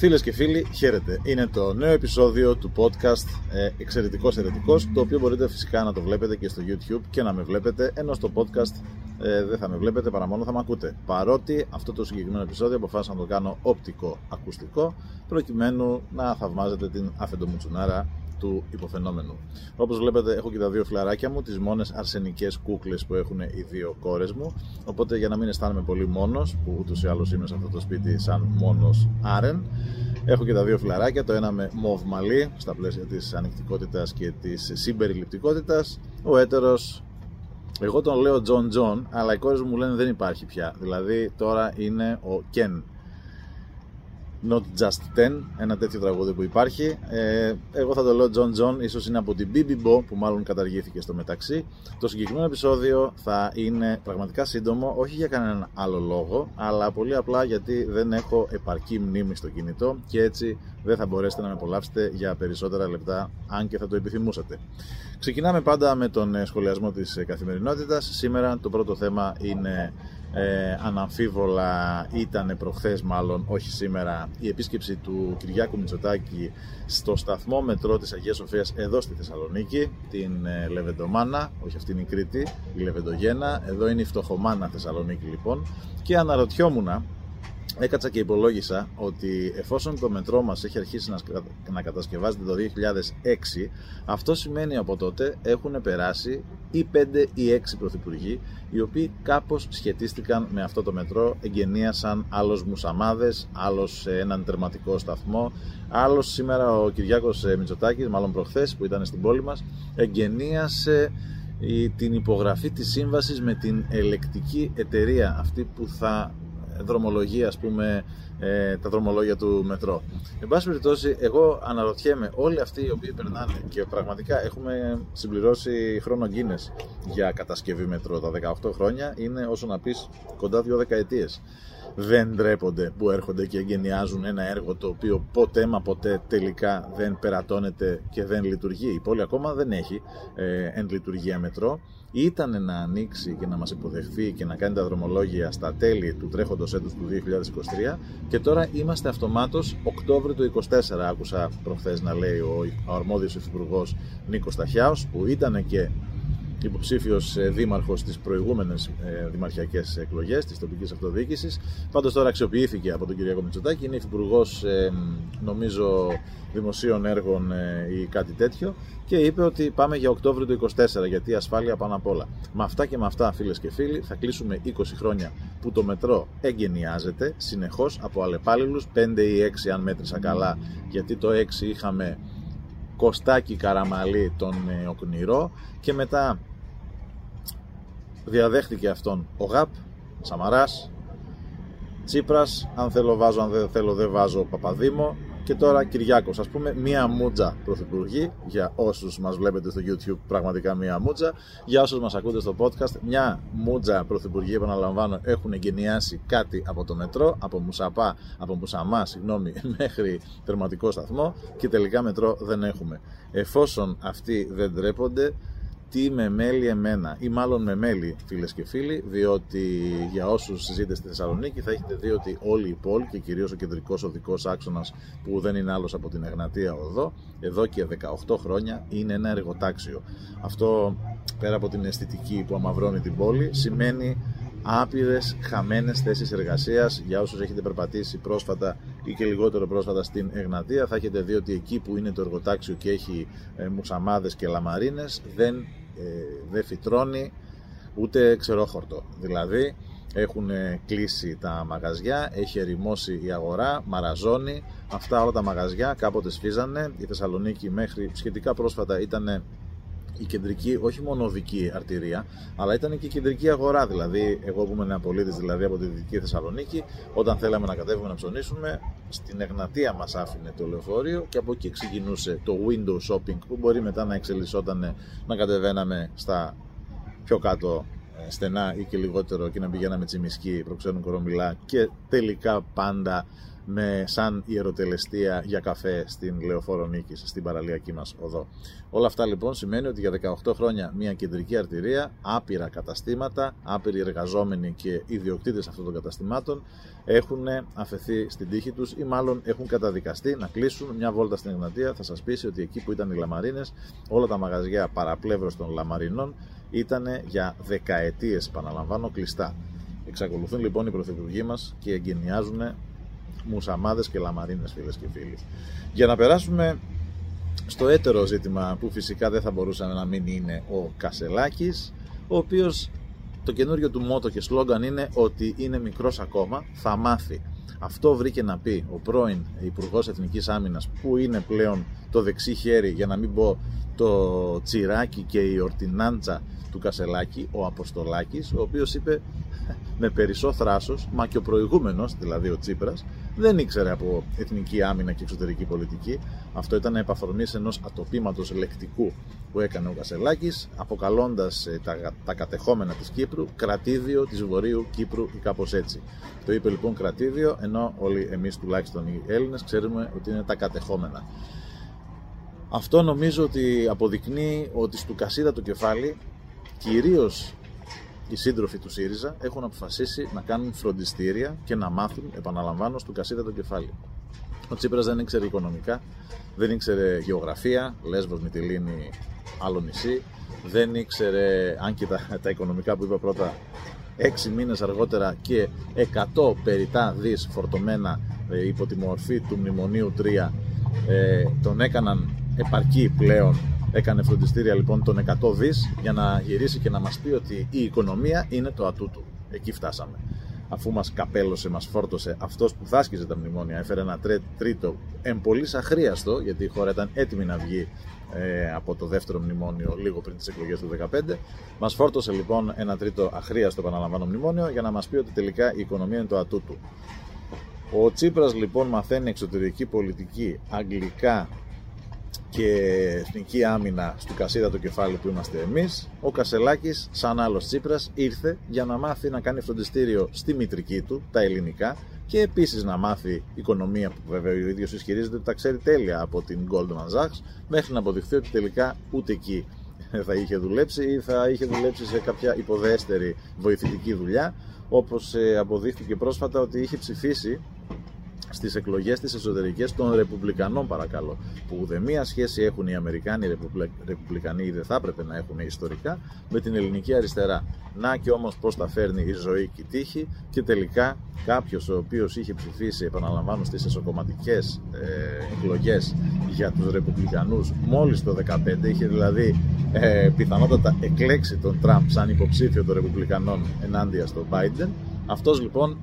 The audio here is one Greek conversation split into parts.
Φίλες και φίλοι, χαίρετε. Είναι το νέο επεισόδιο του podcast ε, Εξαιρετικός Ερετικός, το οποίο μπορείτε φυσικά να το βλέπετε και στο YouTube και να με βλέπετε, ενώ στο podcast ε, δεν θα με βλέπετε παρά μόνο θα με ακούτε. Παρότι αυτό το συγκεκριμένο επεισόδιο αποφάσισα να το κάνω οπτικό-ακουστικό, προκειμένου να θαυμάζετε την αφεντομουτσουνάρα του υποφαινόμενου. Όπως βλέπετε, έχω και τα δύο φλαράκια μου, τις μόνες αρσενικές κούκλες που έχουν οι δύο κόρες μου. Οπότε, για να μην αισθάνομαι πολύ μόνος, που ούτως ή άλλως είμαι σε αυτό το σπίτι σαν μόνος άρεν, έχω και τα δύο φιλαράκια. Το ένα με μοβ μαλλί, στα πλαίσια της ανοιχτικότητας και της συμπεριληπτικότητας. Ο έτερος εγώ τον λέω Τζον Τζον, αλλά οι κόρες μου λένε δεν υπάρχει πια. Δηλαδή τώρα είναι ο Κεν. I'm Just Ken, ένα τέτοιο τραγούδι που υπάρχει. Ε, εγώ θα το λέω John John, ίσως είναι από την Bibi-Bo που μάλλον καταργήθηκε στο μεταξύ. Το συγκεκριμένο επεισόδιο θα είναι πραγματικά σύντομο, όχι για κανέναν άλλο λόγο, αλλά πολύ απλά γιατί δεν έχω επαρκή μνήμη στο κινητό και έτσι δεν θα μπορέσετε να με απολαύσετε για περισσότερα λεπτά, αν και θα το επιθυμούσατε. Ξεκινάμε πάντα με τον σχολιασμό της καθημερινότητας. Σήμερα το πρώτο θέμα είναι ε, αναμφίβολα ήταν προχθές μάλλον, όχι σήμερα, η επίσκεψη του Κυριάκου Μητσοτάκη στο σταθμό μετρό της Αγίας Σοφίας εδώ στη Θεσσαλονίκη, την ε, Λεβεντομάνα, όχι αυτή είναι η Κρήτη, η Λεβεντογένα, εδώ είναι η Φτωχομάνα Θεσσαλονίκη λοιπόν και αναρωτιόμουν έκατσα και υπολόγισα ότι εφόσον το μετρό μας έχει αρχίσει να κατασκευάζεται το 2006 αυτό σημαίνει από τότε έχουν περάσει ή 5 ή 6 πρωθυπουργοί οι οποίοι κάπως σχετίστηκαν με αυτό το μετρό εγγενίασαν άλλος μουσαμάδες άλλος σε έναν τερματικό σταθμό άλλος σήμερα ο Κυριάκος Μητσοτάκης μάλλον προχθές που ήταν στην πόλη μας εγγενίασε την υπογραφή της σύμβασης με την ελεκτική εταιρεία αυτή που θα δρομολογία, ας πούμε, ε, τα δρομολόγια του μετρό. Εν πάση περιπτώσει, εγώ αναρωτιέμαι, όλοι αυτοί οι οποίοι περνάνε και πραγματικά έχουμε συμπληρώσει χρόνο γκίνες για κατασκευή μετρό τα 18 χρόνια, είναι όσο να πεις κοντά δύο δεκαετίες. Δεν ντρέπονται που έρχονται και εγκαινιάζουν ένα έργο το οποίο ποτέ μα ποτέ τελικά δεν περατώνεται και δεν λειτουργεί. Η πόλη ακόμα δεν έχει ε, εν λειτουργία μετρό ήταν να ανοίξει και να μας υποδεχθεί και να κάνει τα δρομολόγια στα τέλη του τρέχοντος έτους του 2023 και τώρα είμαστε αυτομάτως Οκτώβριο του 2024 άκουσα προχθές να λέει ο, ο αρμόδιος υφυπουργός Νίκος Ταχιάος που ήταν και υποψήφιος ε, δήμαρχος στι προηγούμενες δημαρχιακές εκλογές της τοπικής αυτοδιοίκησης. Πάντως τώρα αξιοποιήθηκε από τον Κυριακό Μητσοτάκη, είναι υφυπουργός, ε, νομίζω, δημοσίων έργων ε, ή κάτι τέτοιο και είπε ότι πάμε για Οκτώβριο του 2024 γιατί ασφάλεια πάνω απ' όλα. Με αυτά και με αυτά, φίλες και φίλοι, θα κλείσουμε 20 χρόνια που το μετρό εγκαινιάζεται συνεχώς από αλλεπάλληλους, 5 ή 6 αν μέτρησα καλά, γιατί το 6 είχαμε Κωστάκι Καραμαλή τον Οκνηρό και μετά διαδέχτηκε αυτόν ο ΓΑΠ, Σαμαράς, Τσίπρας, αν θέλω βάζω, αν δεν θέλω δεν βάζω Παπαδήμο και τώρα Κυριάκος. Ας πούμε μία μούτζα πρωθυπουργή, για όσους μας βλέπετε στο YouTube πραγματικά μία μούτζα, για όσους μας ακούτε στο podcast, μια μούτζα πρωθυπουργή, επαναλαμβάνω, έχουν εγκαινιάσει κάτι από το μετρό, από Μουσαπά, από Μουσαμά, συγγνώμη, μέχρι τερματικό σταθμό και τελικά μετρό δεν έχουμε. Εφόσον αυτοί δεν τρέπονται, τι με μέλη εμένα ή μάλλον με μέλη φίλες και φίλοι διότι για όσους ζείτε στη Θεσσαλονίκη θα έχετε δει ότι όλη η πόλη και κυρίως ο κεντρικός οδικός άξονας που δεν είναι άλλος από την Εγνατία Οδό εδώ και 18 χρόνια είναι ένα εργοτάξιο. Αυτό πέρα από την αισθητική που αμαυρώνει την πόλη σημαίνει άπειρες χαμένες θέσεις εργασίας για όσους έχετε περπατήσει πρόσφατα ή και λιγότερο πρόσφατα στην Εγνατία θα έχετε δει ότι εκεί που είναι το εργοτάξιο και έχει ε, μουσαμάδες και λαμαρίνες δεν ε, δεν φυτρώνει ούτε ξερόχορτο. Δηλαδή έχουν κλείσει τα μαγαζιά, έχει ερημώσει η αγορά, μαραζώνει. Αυτά όλα τα μαγαζιά κάποτε σφίζανε. Η Θεσσαλονίκη μέχρι σχετικά πρόσφατα ήταν η κεντρική, όχι μόνο οδική αρτηρία, αλλά ήταν και η κεντρική αγορά. Δηλαδή, εγώ που είμαι νεαπολίτη, δηλαδή από τη Δυτική Θεσσαλονίκη, όταν θέλαμε να κατέβουμε να ψωνίσουμε, στην Εγνατία μας άφηνε το λεωφορείο και από εκεί ξεκινούσε το window shopping που μπορεί μετά να εξελισσόταν να κατεβαίναμε στα πιο κάτω ε, στενά ή και λιγότερο και να πηγαίναμε τσιμισκή, προξένου κορομιλά και τελικά πάντα με σαν ιεροτελεστία για καφέ στην Λεωφόρο Νίκης, στην παραλιακή μας οδό. Όλα αυτά λοιπόν σημαίνει ότι για 18 χρόνια μια κεντρική αρτηρία, άπειρα καταστήματα, άπειροι εργαζόμενοι και ιδιοκτήτες αυτών των καταστημάτων έχουν αφαιθεί στην τύχη τους ή μάλλον έχουν καταδικαστεί να κλείσουν μια βόλτα στην Εγνατία. Θα σας πείσει ότι εκεί που ήταν οι λαμαρίνες, όλα τα μαγαζιά παραπλεύρως των λαμαρινών ήταν για δεκαετίες, επαναλαμβάνω, κλειστά. Εξακολουθούν λοιπόν οι πρωθυπουργοί μας και εγκαινιάζουν μουσαμάδες και λαμαρίνες φίλες και φίλοι. Για να περάσουμε στο έτερο ζήτημα που φυσικά δεν θα μπορούσε να μην είναι ο Κασελάκης, ο οποίος το καινούριο του μότο και σλόγκαν είναι ότι είναι μικρός ακόμα, θα μάθει. Αυτό βρήκε να πει ο πρώην Υπουργός Εθνικής Άμυνας που είναι πλέον το δεξί χέρι για να μην πω το τσιράκι και η ορτινάντσα του Κασελάκη, ο Αποστολάκης, ο οποίος είπε με περισσό θράσος, μα και ο προηγούμενος, δηλαδή ο Τσίπρας, δεν ήξερε από εθνική άμυνα και εξωτερική πολιτική. Αυτό ήταν επαφορμής ενός ατοπήματος λεκτικού που έκανε ο Κασελάκης, αποκαλώντας ε, τα, τα κατεχόμενα της Κύπρου κρατήδιο της Βορείου Κύπρου ή κάπως έτσι. Το είπε λοιπόν κρατήδιο, ενώ όλοι εμείς τουλάχιστον οι Έλληνες ξέρουμε ότι είναι τα κατεχόμενα. Αυτό νομίζω ότι αποδεικνύει ότι στο Κασίδα το κεφάλι κυρίως οι σύντροφοι του ΣΥΡΙΖΑ έχουν αποφασίσει να κάνουν φροντιστήρια και να μάθουν, επαναλαμβάνω, στο Κασίδα το κεφάλι. Ο Τσίπρας δεν ήξερε οικονομικά, δεν ήξερε γεωγραφία, Λέσβος, Μυτιλίνη, άλλο νησί, δεν ήξερε, αν και τα, τα οικονομικά που είπα πρώτα, έξι μήνες αργότερα και 100 περιτά δις φορτωμένα ε, υπό τη μορφή του Μνημονίου 3 ε, τον έκαναν επαρκή πλέον Έκανε φροντιστήρια λοιπόν των 100 δις για να γυρίσει και να μας πει ότι η οικονομία είναι το ατού του. Εκεί φτάσαμε. Αφού μας καπέλωσε, μας φόρτωσε αυτός που θάσκιζε τα μνημόνια, έφερε ένα τρίτο εμπολής αχρίαστο, γιατί η χώρα ήταν έτοιμη να βγει ε, από το δεύτερο μνημόνιο λίγο πριν τις εκλογές του 2015. Μας φόρτωσε λοιπόν ένα τρίτο αχρίαστο επαναλαμβάνω μνημόνιο για να μας πει ότι τελικά η οικονομία είναι το ατού του. Ο Τσίπρας λοιπόν μαθαίνει εξωτερική πολιτική, αγγλικά, και εθνική άμυνα στο Κασίδα το κεφάλι που είμαστε εμείς, ο Κασελάκης, σαν άλλος Τσίπρας, ήρθε για να μάθει να κάνει φροντιστήριο στη μητρική του, τα ελληνικά, και επίσης να μάθει οικονομία που βέβαια ο ίδιος ισχυρίζεται ότι τα ξέρει τέλεια από την Goldman Sachs, μέχρι να αποδειχθεί ότι τελικά ούτε εκεί θα είχε δουλέψει ή θα είχε δουλέψει σε κάποια υποδέστερη βοηθητική δουλειά, όπως ε, αποδείχθηκε πρόσφατα ότι είχε ψηφίσει στις εκλογές τι εσωτερικές των Ρεπουμπλικανών, παρακαλώ. Που ουδέμια σχέση έχουν οι Αμερικάνοι οι Ρεπουμπλικανοί ή δεν θα έπρεπε να έχουν ιστορικά με την ελληνική αριστερά. Να και όμως πώς τα φέρνει η ζωή και η τύχη και τελικά κάποιος ο οποίος είχε ψηφίσει, επαναλαμβάνω, στις εσωκομματικές ε, εκλογές για τους Ρεπουμπλικανούς μόλις το 2015, είχε δηλαδή ε, πιθανότατα εκλέξει τον Τραμπ σαν υποψήφιο των Ρεπουμπλικανών ενάντια στον Biden. Αυτός λοιπόν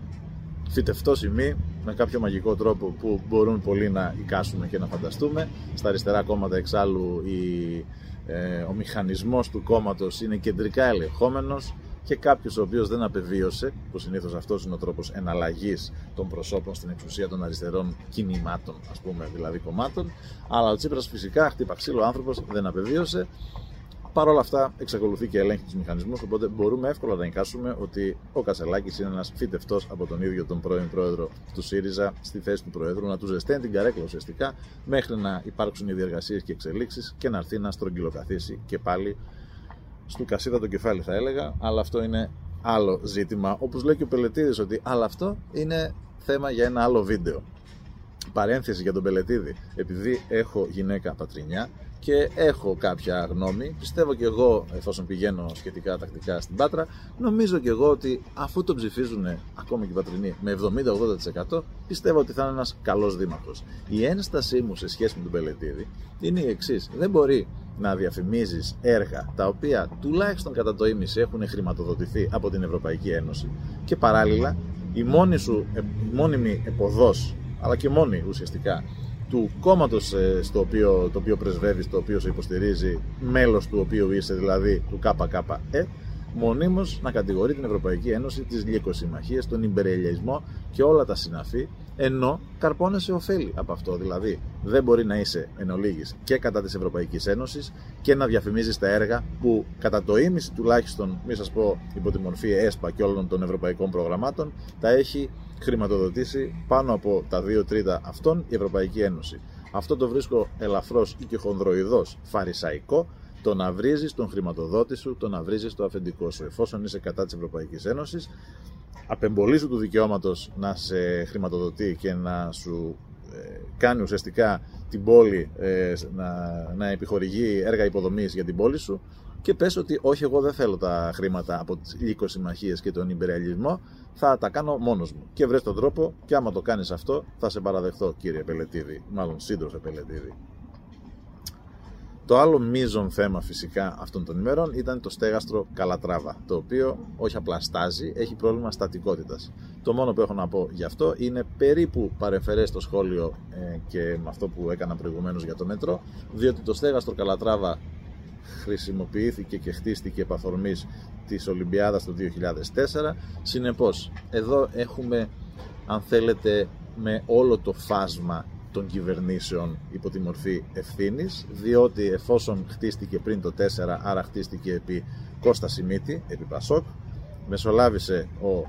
φυτευτός σημεί με κάποιο μαγικό τρόπο που μπορούν πολλοί να εικάσουμε και να φανταστούμε. Στα αριστερά κόμματα εξάλλου η, ε, ο μηχανισμός του κόμματος είναι κεντρικά ελεγχόμενος και κάποιος ο οποίος δεν απεβίωσε, που συνήθως αυτός είναι ο τρόπος εναλλαγής των προσώπων στην εξουσία των αριστερών κινημάτων, ας πούμε, δηλαδή κομμάτων. Αλλά ο Τσίπρας φυσικά χτύπα ξύλο άνθρωπος, δεν απεβίωσε Παρ' όλα αυτά, εξακολουθεί και ελέγχει τους μηχανισμούς, οπότε μπορούμε εύκολα να εικάσουμε ότι ο Κασελάκης είναι ένας φύτευτό από τον ίδιο τον πρώην πρόεδρο του ΣΥΡΙΖΑ στη θέση του Προέδρου, να του ζεσταίνει την καρέκλα ουσιαστικά μέχρι να υπάρξουν οι διεργασίες και εξελίξεις και να έρθει να στρογγυλοκαθίσει και πάλι στο κασίδα το κεφάλι, θα έλεγα. Αλλά αυτό είναι άλλο ζήτημα. Όπως λέει και ο Πελετήδη, ότι αλλά αυτό είναι θέμα για ένα άλλο βίντεο. Παρένθεση για τον Πελετήδη. Επειδή έχω γυναίκα πατρινιά, και έχω κάποια γνώμη. Πιστεύω και εγώ, εφόσον πηγαίνω σχετικά τακτικά στην Πάτρα, νομίζω και εγώ ότι αφού το ψηφίζουν ακόμη και οι Πατρινοί με 70-80%, πιστεύω ότι θα είναι ένας καλός δήμαρχος. Η ένστασή μου σε σχέση με τον Πελετήδη είναι η εξής. Δεν μπορεί να διαφημίζεις έργα τα οποία τουλάχιστον κατά το ίμιση έχουν χρηματοδοτηθεί από την Ευρωπαϊκή Ένωση και παράλληλα η μόνη σου η μόνιμη εποδός αλλά και μόνη ουσιαστικά του κόμματος ε, στο οποίο, το οποίο πρεσβεύει, το οποίο σε υποστηρίζει, μέλος του οποίου είσαι δηλαδή του ΚΚΕ, μονίμως να κατηγορεί την Ευρωπαϊκή Ένωση, τις λύκοσυμμαχίες, τον υπερελιασμό και όλα τα συναφή, ενώ καρπώνεσαι ωφέλη από αυτό. Δηλαδή, δεν μπορεί να είσαι εν ολίγης και κατά της Ευρωπαϊκής Ένωσης και να διαφημίζεις τα έργα που κατά το ίμιση τουλάχιστον, μη σας πω υπό τη μορφή ΕΣΠΑ και όλων των ευρωπαϊκών προγραμμάτων, τα έχει χρηματοδοτήσει πάνω από τα δύο τρίτα αυτών η Ευρωπαϊκή Ένωση. Αυτό το βρίσκω ελαφρώς ή και χονδροειδώ φαρισαϊκό, το να βρίζεις τον χρηματοδότη σου, το να βρίζεις το αφεντικό σου. Εφόσον είσαι κατά της Ευρωπαϊκής Ένωσης, απεμπολίζει του δικαιώματος να σε χρηματοδοτεί και να σου ε, κάνει ουσιαστικά την πόλη ε, να, να επιχορηγεί έργα υποδομής για την πόλη σου και πες ότι όχι εγώ δεν θέλω τα χρήματα από τις λύκοσυμμαχίες και τον υπεραλισμό θα τα κάνω μόνος μου. Και βρες τον τρόπο και άμα το κάνεις αυτό θα σε παραδεχθώ κύριε Πελετίδη μάλλον σύντροφε Πελετίδη το άλλο μείζον θέμα φυσικά αυτών των ημερών ήταν το στέγαστρο Καλατράβα, το οποίο όχι απλά στάζει, έχει πρόβλημα στατικότητας. Το μόνο που έχω να πω γι' αυτό είναι περίπου παρεμφερές στο σχόλιο ε, και με αυτό που έκανα προηγουμένως για το μέτρο, διότι το στέγαστρο Καλατράβα χρησιμοποιήθηκε και χτίστηκε επ' αφορμής της Ολυμπιάδας το 2004. Συνεπώς, εδώ έχουμε, αν θέλετε, με όλο το φάσμα των κυβερνήσεων υπό τη μορφή ευθύνης, διότι εφόσον χτίστηκε πριν το 4, άρα χτίστηκε επί Κώστα Σιμίτη, επί Πασόκ, μεσολάβησε ο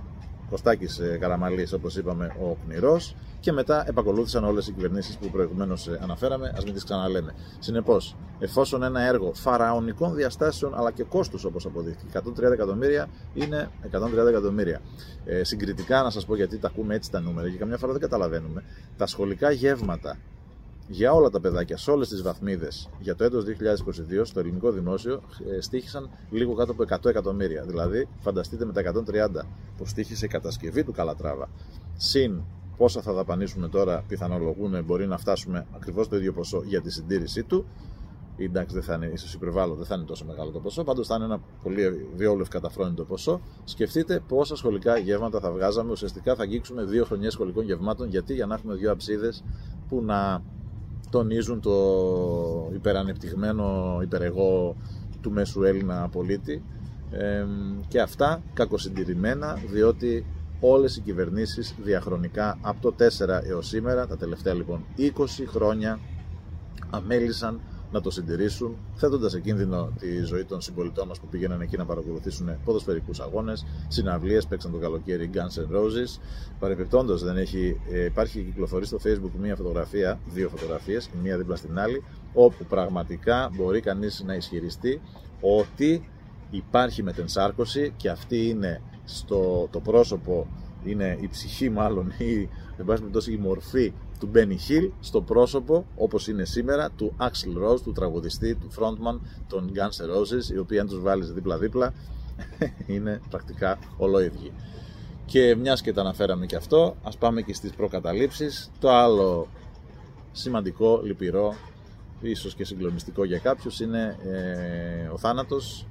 Κωστάκης ε, Καραμαλής, όπως είπαμε, ο Κνηρός και μετά επακολούθησαν όλες οι κυβερνήσεις που προηγουμένως ε, αναφέραμε, ας μην τις ξαναλέμε. Συνεπώς, εφόσον ένα έργο φαραωνικών διαστάσεων αλλά και κόστους όπως αποδείχθηκε, 130 εκατομμύρια είναι 130 εκατομμύρια. Ε, συγκριτικά να σας πω γιατί τα ακούμε έτσι τα νούμερα και καμιά φορά δεν καταλαβαίνουμε. Τα σχολικά γεύματα για όλα τα παιδάκια, σε όλες τις βαθμίδες για το έτος 2022 στο ελληνικό δημόσιο ε, στήχησαν λίγο κάτω από 100 εκατομμύρια. Δηλαδή, φανταστείτε με τα 130 που στήχησε η κατασκευή του Καλατράβα, συν πόσα θα δαπανίσουμε τώρα, πιθανολογούν μπορεί να φτάσουμε ακριβώς το ίδιο ποσό για τη συντήρησή του. Εντάξει, δεν θα είναι, ίσως υπερβάλλω, δεν θα είναι τόσο μεγάλο το ποσό. Πάντως θα είναι ένα πολύ διόλου καταφρόνητο ποσό. Σκεφτείτε πόσα σχολικά γεύματα θα βγάζαμε. Ουσιαστικά θα αγγίξουμε δύο χρονιές σχολικών γευμάτων. Γιατί; Για να έχουμε δύο αψίδες που να τονίζουν το υπερανεπτυγμένο υπερεγό του μέσου Έλληνα πολίτη και αυτά κακοσυντηρημένα διότι όλες οι κυβερνήσεις διαχρονικά από το 4 έως σήμερα, τα τελευταία λοιπόν 20 χρόνια αμέλησαν να το συντηρήσουν, θέτοντας σε κίνδυνο τη ζωή των συμπολιτών μας που πήγαιναν εκεί να παρακολουθήσουν ποδοσφαιρικούς αγώνες, συναυλίες, παίξαν το καλοκαίρι Guns N' Roses. Παρεμπιπτόντως, δεν έχει, ε, υπάρχει κυκλοφορεί στο Facebook μία φωτογραφία, δύο φωτογραφίες, η μία δίπλα στην άλλη, όπου πραγματικά μπορεί κανείς να ισχυριστεί ότι υπάρχει μετενσάρκωση και αυτή είναι στο το πρόσωπο, είναι η ψυχή μάλλον ή εν πάση η μορφή του Μπένι Χιλ στο πρόσωπο όπως είναι σήμερα του Axel Rose, του τραγουδιστή, του frontman των Guns N' Roses οι οποίοι αν τους βάλεις δίπλα-δίπλα είναι πρακτικά ολόιδιοι. Και μιας και τα αναφέραμε και αυτό, ας πάμε και στις προκαταλήψεις. Το άλλο σημαντικό, λυπηρό, ίσως και συγκλονιστικό για κάποιους είναι ε, ο θάνατος,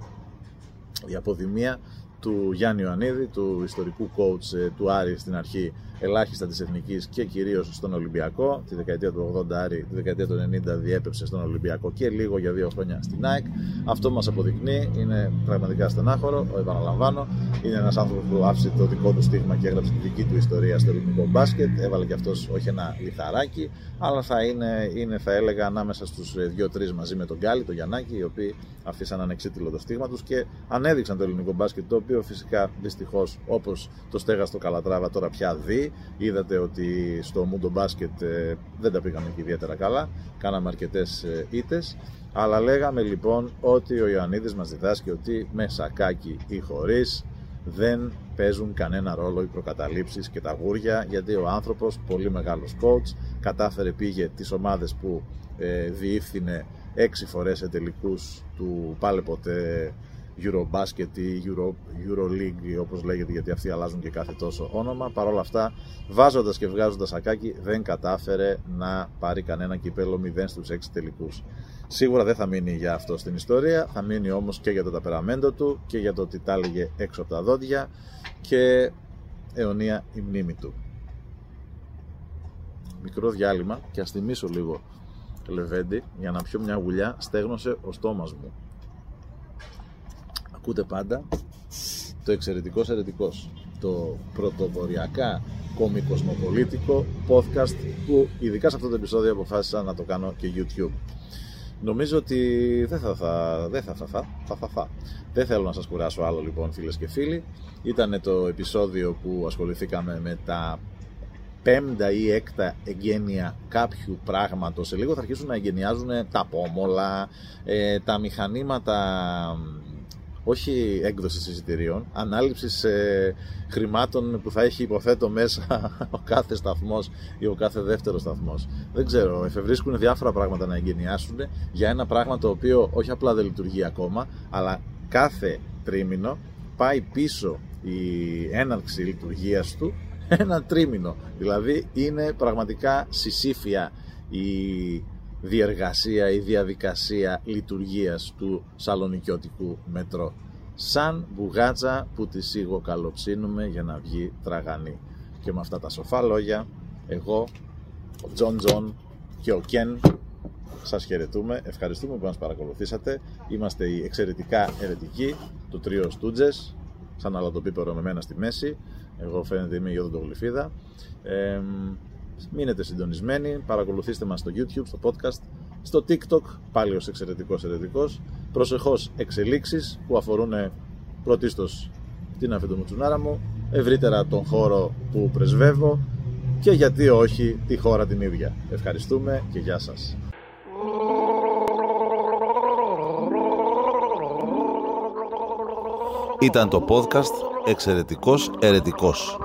η αποδημία του Γιάννη Ιωαννίδη, του ιστορικού coach ε, του Άρη στην αρχή ελάχιστα της Εθνικής και κυρίως στον Ολυμπιακό. Τη δεκαετία του 80 Άρη, τη δεκαετία του 90 διέπεψε στον Ολυμπιακό και λίγο για δύο χρόνια στην ΑΕΚ. Αυτό μας αποδεικνύει, είναι πραγματικά στενάχωρο, επαναλαμβάνω. Είναι ένας άνθρωπος που άφησε το δικό του στίγμα και έγραψε τη δική του ιστορία στο ελληνικό μπάσκετ. Έβαλε και αυτός όχι ένα λιθαράκι, αλλά θα είναι, είναι θα έλεγα ανάμεσα στους ε, δύο-τρεις μαζί με τον Γκάλι, τον Γιαννάκη, οι οποίοι αφήσαν ανεξίτηλο το στίγμα τους και ανέδειξαν το ελληνικό μπάσκετ, το οποίο φυσικά δυστυχώς όπως το στέγαστο Καλατράβα τώρα πια δει. Είδατε ότι στο Μούντο Μπάσκετ ε, δεν τα πήγαμε και ιδιαίτερα καλά. Κάναμε αρκετές ε, ήττες. Αλλά λέγαμε λοιπόν ότι ο Ιωαννίδης μας διδάσκει ότι με σακάκι ή χωρίς δεν παίζουν κανένα ρόλο οι προκαταλήψεις και τα γούρια γιατί ο άνθρωπος, πολύ μεγάλος coach, κατάφερε πήγε τις ομάδες που ε, διεύθυνε έξι φορές σε τελικούς του πάλε ποτέ Eurobasket ή Euro, Euroleague όπως λέγεται γιατί αυτοί αλλάζουν και κάθε τόσο όνομα. Παρ' όλα αυτά βάζοντας και βγάζοντας ακάκι δεν κατάφερε να πάρει κανένα κυπέλο 0 στους 6 τελικούς. Σίγουρα δεν θα μείνει για αυτό στην ιστορία. Θα μείνει όμως και για το ταπεραμέντο του και για το ότι τα έλεγε έξω από τα δόντια και αιωνία η μνήμη του. Μικρό διάλειμμα και ας θυμίσω λίγο λεβέντι για να πιω μια γουλιά στέγνωσε ο στόμας μου. Ακούτε πάντα το εξαιρετικός ερετικός. Το πρωτοποριακά κομικοσμοπολίτικο podcast που ειδικά σε αυτό το επεισόδιο αποφάσισα να το κάνω και YouTube. Νομίζω ότι δεν θα θα, δεν θα, θα, θα, θα, θα, θα. Δεν θέλω να σας κουράσω άλλο λοιπόν φίλες και φίλοι. Ήταν το επεισόδιο που ασχοληθήκαμε με τα πέμπτα ή έκτα εγγένεια κάποιου πράγματος. Σε λίγο θα αρχίσουν να εγγενιάζουν τα πόμολα, ε, τα μηχανήματα όχι έκδοση εισιτηρίων, ανάληψης ε, χρημάτων που θα έχει υποθέτω μέσα ο κάθε σταθμός ή ο κάθε δεύτερος σταθμός. Δεν ξέρω, εφευρίσκουν διάφορα πράγματα να εγκαινιάσουν για ένα πράγμα το οποίο όχι απλά δεν λειτουργεί ακόμα, αλλά κάθε τρίμηνο πάει πίσω η έναρξη λειτουργίας του ένα τρίμηνο. Δηλαδή είναι πραγματικά σισύφεια η διεργασία, η διαδικασία λειτουργίας του σαλονικιώτικου μετρό. Σαν μπουγάτσα που τη σιγοκαλοψήνουμε για να βγει τραγανή. Και με αυτά τα σοφά λόγια, εγώ, ο Τζον Τζον και ο Κεν σας χαιρετούμε, ευχαριστούμε που μας παρακολουθήσατε. Είμαστε οι εξαιρετικά ερετικοί, το τρίο Στούτζες, σαν αλατοπίπερο με μένα στη μέση. Εγώ φαίνεται είμαι η οδοντογλυφίδα. Ε, Μείνετε συντονισμένοι, παρακολουθήστε μας στο YouTube, στο podcast, στο TikTok, πάλι ως εξαιρετικός ερετικός. Προσεχώς εξελίξεις που αφορούν πρωτίστως την αφεντομουτσουνάρα μου, ευρύτερα τον χώρο που πρεσβεύω και γιατί όχι τη χώρα την ίδια. Ευχαριστούμε και γεια σας. Ήταν το podcast «Εξαιρετικός Ερετικός».